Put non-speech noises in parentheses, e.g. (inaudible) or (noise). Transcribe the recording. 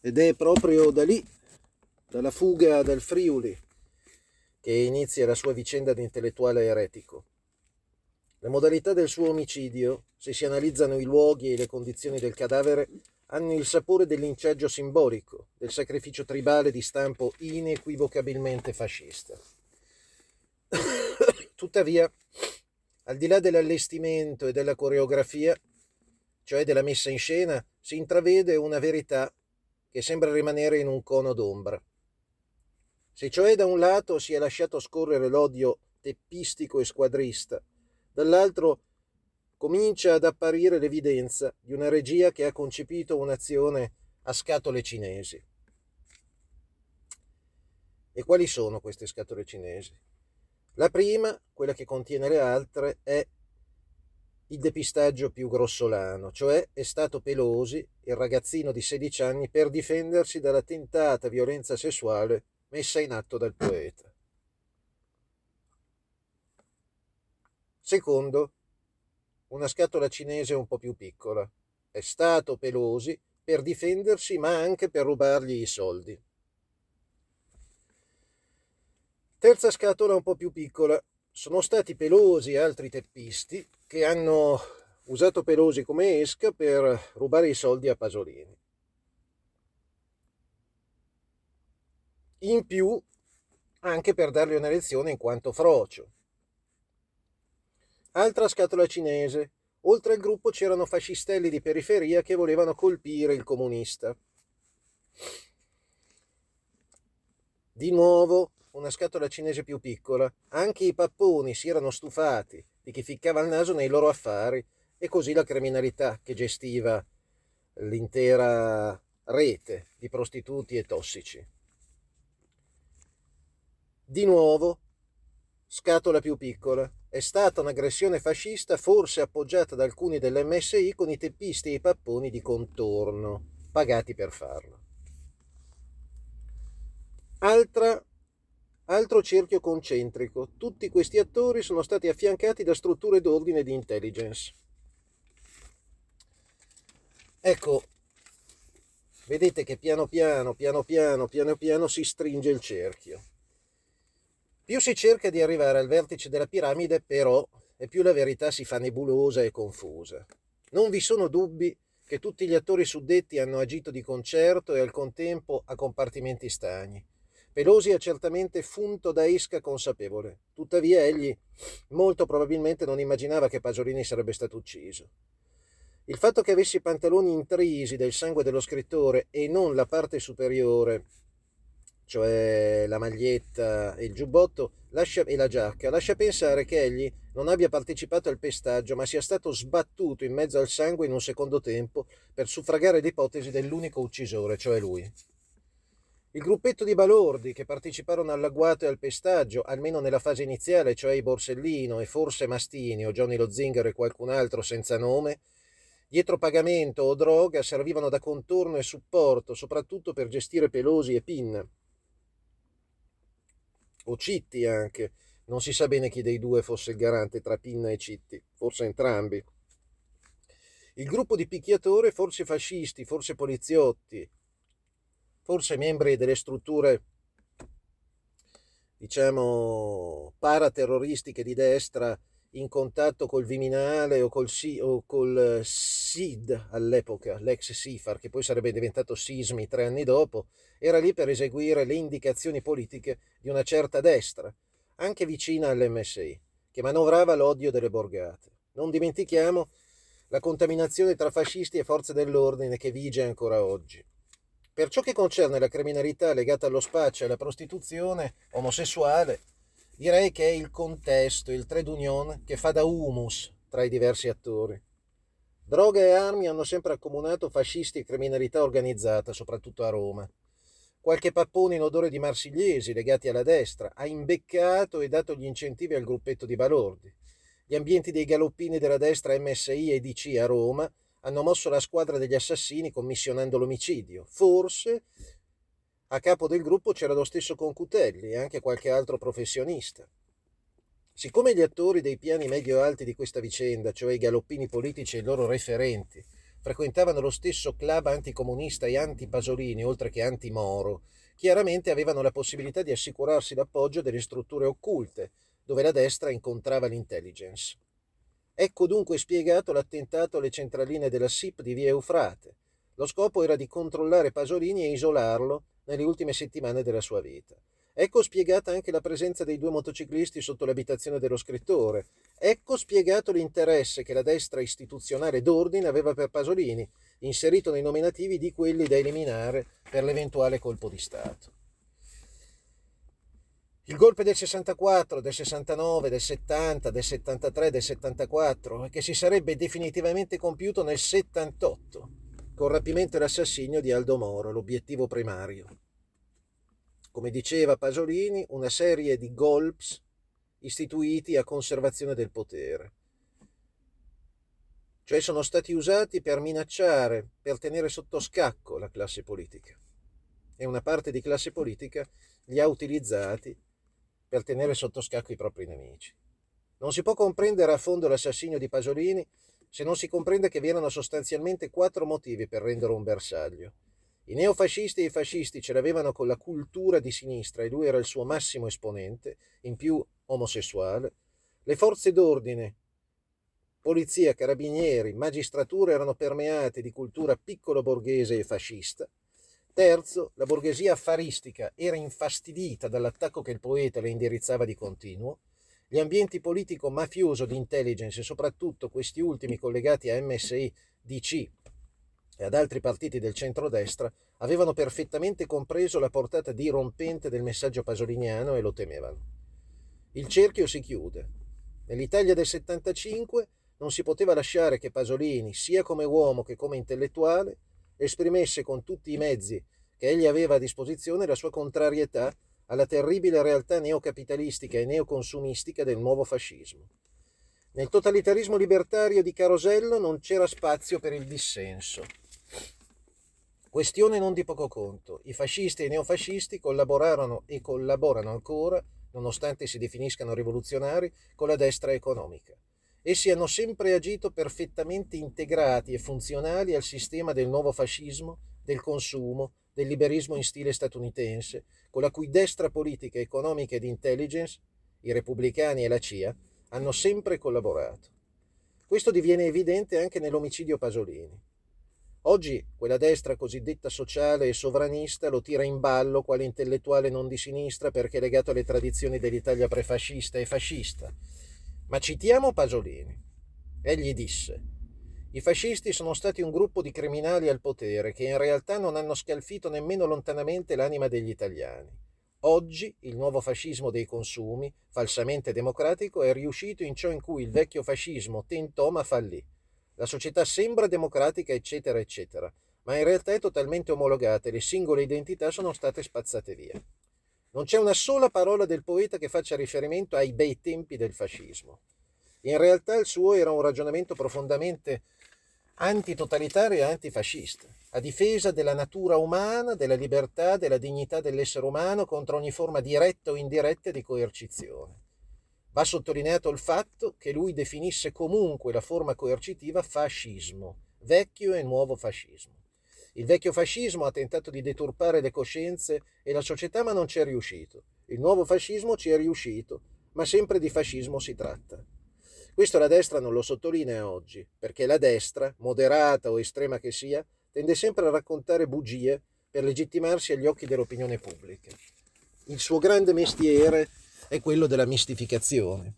Ed è proprio da lì, dalla fuga dal Friuli, che inizia la sua vicenda di intellettuale eretico. Le modalità del suo omicidio, se si analizzano i luoghi e le condizioni del cadavere, hanno il sapore del linciaggio simbolico, del sacrificio tribale di stampo inequivocabilmente fascista. (coughs) Tuttavia, al di là dell'allestimento e della coreografia, cioè della messa in scena, si intravede una verità che sembra rimanere in un cono d'ombra. Se cioè da un lato si è lasciato scorrere l'odio teppistico e squadrista, dall'altro comincia ad apparire l'evidenza di una regia che ha concepito un'azione a scatole cinesi. E quali sono queste scatole cinesi? La prima, quella che contiene le altre, è il depistaggio più grossolano, cioè è stato Pelosi, il ragazzino di 16 anni, per difendersi dalla tentata violenza sessuale messa in atto dal poeta. Secondo, una scatola cinese un po' più piccola. È stato Pelosi per difendersi ma anche per rubargli i soldi. Terza scatola un po' più piccola. Sono stati Pelosi e altri teppisti che hanno usato Pelosi come esca per rubare i soldi a Pasolini. In più, anche per dargli una lezione in quanto frocio. Altra scatola cinese. Oltre al gruppo c'erano fascistelli di periferia che volevano colpire il comunista. Di nuovo una scatola cinese più piccola, anche i papponi si erano stufati di chi ficcava il naso nei loro affari e così la criminalità che gestiva l'intera rete di prostituti e tossici. Di nuovo, scatola più piccola, è stata un'aggressione fascista forse appoggiata da alcuni dell'MSI con i teppisti e i papponi di contorno, pagati per farlo. Altra Altro cerchio concentrico. Tutti questi attori sono stati affiancati da strutture d'ordine di intelligence. Ecco, vedete che piano piano, piano piano, piano piano si stringe il cerchio. Più si cerca di arrivare al vertice della piramide, però, e più la verità si fa nebulosa e confusa. Non vi sono dubbi che tutti gli attori suddetti hanno agito di concerto e al contempo a compartimenti stagni Pelosi è certamente funto da esca consapevole, tuttavia egli molto probabilmente non immaginava che Pasolini sarebbe stato ucciso. Il fatto che avessi i pantaloni intrisi del sangue dello scrittore e non la parte superiore, cioè la maglietta e il giubbotto lascia, e la giacca, lascia pensare che egli non abbia partecipato al pestaggio, ma sia stato sbattuto in mezzo al sangue in un secondo tempo per suffragare l'ipotesi dell'unico uccisore, cioè lui. Il gruppetto di balordi che parteciparono all'agguato e al pestaggio, almeno nella fase iniziale, cioè i Borsellino e forse Mastini o Johnny Lo Zingaro e qualcun altro senza nome, dietro pagamento o droga servivano da contorno e supporto, soprattutto per gestire Pelosi e Pin. O Citti anche, non si sa bene chi dei due fosse il garante tra Pinna e Citti, forse entrambi. Il gruppo di picchiatori, forse fascisti, forse poliziotti, forse membri delle strutture diciamo paraterroristiche di destra in contatto col Viminale o col, o col SID all'epoca, l'ex SIFAR, che poi sarebbe diventato SISMI tre anni dopo, era lì per eseguire le indicazioni politiche di una certa destra, anche vicina all'MSI, che manovrava l'odio delle borgate. Non dimentichiamo la contaminazione tra fascisti e forze dell'ordine che vige ancora oggi. Per ciò che concerne la criminalità legata allo spaccio e alla prostituzione omosessuale, direi che è il contesto, il trade union che fa da humus tra i diversi attori. Droga e armi hanno sempre accomunato fascisti e criminalità organizzata, soprattutto a Roma. Qualche pappone in odore di marsigliesi legati alla destra ha imbeccato e dato gli incentivi al gruppetto di balordi. Gli ambienti dei galoppini della destra MSI e DC a Roma hanno mosso la squadra degli assassini commissionando l'omicidio. Forse a capo del gruppo c'era lo stesso Concutelli e anche qualche altro professionista. Siccome gli attori dei piani medio-alti di questa vicenda, cioè i galoppini politici e i loro referenti, frequentavano lo stesso club anticomunista e anti-Pasolini, oltre che anti-Moro, chiaramente avevano la possibilità di assicurarsi l'appoggio delle strutture occulte, dove la destra incontrava l'intelligence. Ecco dunque spiegato l'attentato alle centraline della SIP di via Eufrate. Lo scopo era di controllare Pasolini e isolarlo nelle ultime settimane della sua vita. Ecco spiegata anche la presenza dei due motociclisti sotto l'abitazione dello scrittore. Ecco spiegato l'interesse che la destra istituzionale d'ordine aveva per Pasolini, inserito nei nominativi di quelli da eliminare per l'eventuale colpo di Stato. Il golpe del 64, del 69, del 70, del 73, del 74, che si sarebbe definitivamente compiuto nel 78, con rapimento e l'assassinio di Aldo Moro, l'obiettivo primario come diceva Pasolini, una serie di golps istituiti a conservazione del potere. Cioè sono stati usati per minacciare, per tenere sotto scacco la classe politica. E una parte di classe politica li ha utilizzati per tenere sotto scacco i propri nemici. Non si può comprendere a fondo l'assassinio di Pasolini se non si comprende che vi erano sostanzialmente quattro motivi per rendere un bersaglio. I neofascisti e i fascisti ce l'avevano con la cultura di sinistra e lui era il suo massimo esponente, in più omosessuale. Le forze d'ordine, polizia, carabinieri, magistratura erano permeate di cultura piccolo borghese e fascista. Terzo, la borghesia affaristica era infastidita dall'attacco che il poeta le indirizzava di continuo. Gli ambienti politico-mafioso di intelligence e soprattutto questi ultimi collegati a MSI, DC e ad altri partiti del centrodestra avevano perfettamente compreso la portata dirompente del messaggio pasoliniano e lo temevano. Il cerchio si chiude. Nell'Italia del 75 non si poteva lasciare che Pasolini, sia come uomo che come intellettuale, esprimesse con tutti i mezzi che egli aveva a disposizione la sua contrarietà alla terribile realtà neocapitalistica e neoconsumistica del nuovo fascismo. Nel totalitarismo libertario di Carosello non c'era spazio per il dissenso. Questione non di poco conto. I fascisti e i neofascisti collaborarono e collaborano ancora, nonostante si definiscano rivoluzionari, con la destra economica. Essi hanno sempre agito perfettamente integrati e funzionali al sistema del nuovo fascismo, del consumo, del liberismo in stile statunitense, con la cui destra politica, economica ed intelligence, i repubblicani e la CIA, hanno sempre collaborato. Questo diviene evidente anche nell'omicidio Pasolini. Oggi quella destra cosiddetta sociale e sovranista lo tira in ballo quale intellettuale non di sinistra perché legato alle tradizioni dell'Italia prefascista e fascista. Ma citiamo Pasolini. Egli disse i fascisti sono stati un gruppo di criminali al potere che in realtà non hanno scalfito nemmeno lontanamente l'anima degli italiani. Oggi il nuovo fascismo dei consumi, falsamente democratico, è riuscito in ciò in cui il vecchio fascismo tentò ma fallì la società sembra democratica, eccetera, eccetera, ma in realtà è totalmente omologata e le singole identità sono state spazzate via. Non c'è una sola parola del poeta che faccia riferimento ai bei tempi del fascismo. In realtà il suo era un ragionamento profondamente antitotalitario e antifascista, a difesa della natura umana, della libertà, della dignità dell'essere umano contro ogni forma diretta o indiretta di coercizione. Va sottolineato il fatto che lui definisse comunque la forma coercitiva fascismo, vecchio e nuovo fascismo. Il vecchio fascismo ha tentato di deturpare le coscienze e la società ma non ci è riuscito. Il nuovo fascismo ci è riuscito, ma sempre di fascismo si tratta. Questo la destra non lo sottolinea oggi, perché la destra, moderata o estrema che sia, tende sempre a raccontare bugie per legittimarsi agli occhi dell'opinione pubblica. Il suo grande mestiere è quello della mistificazione.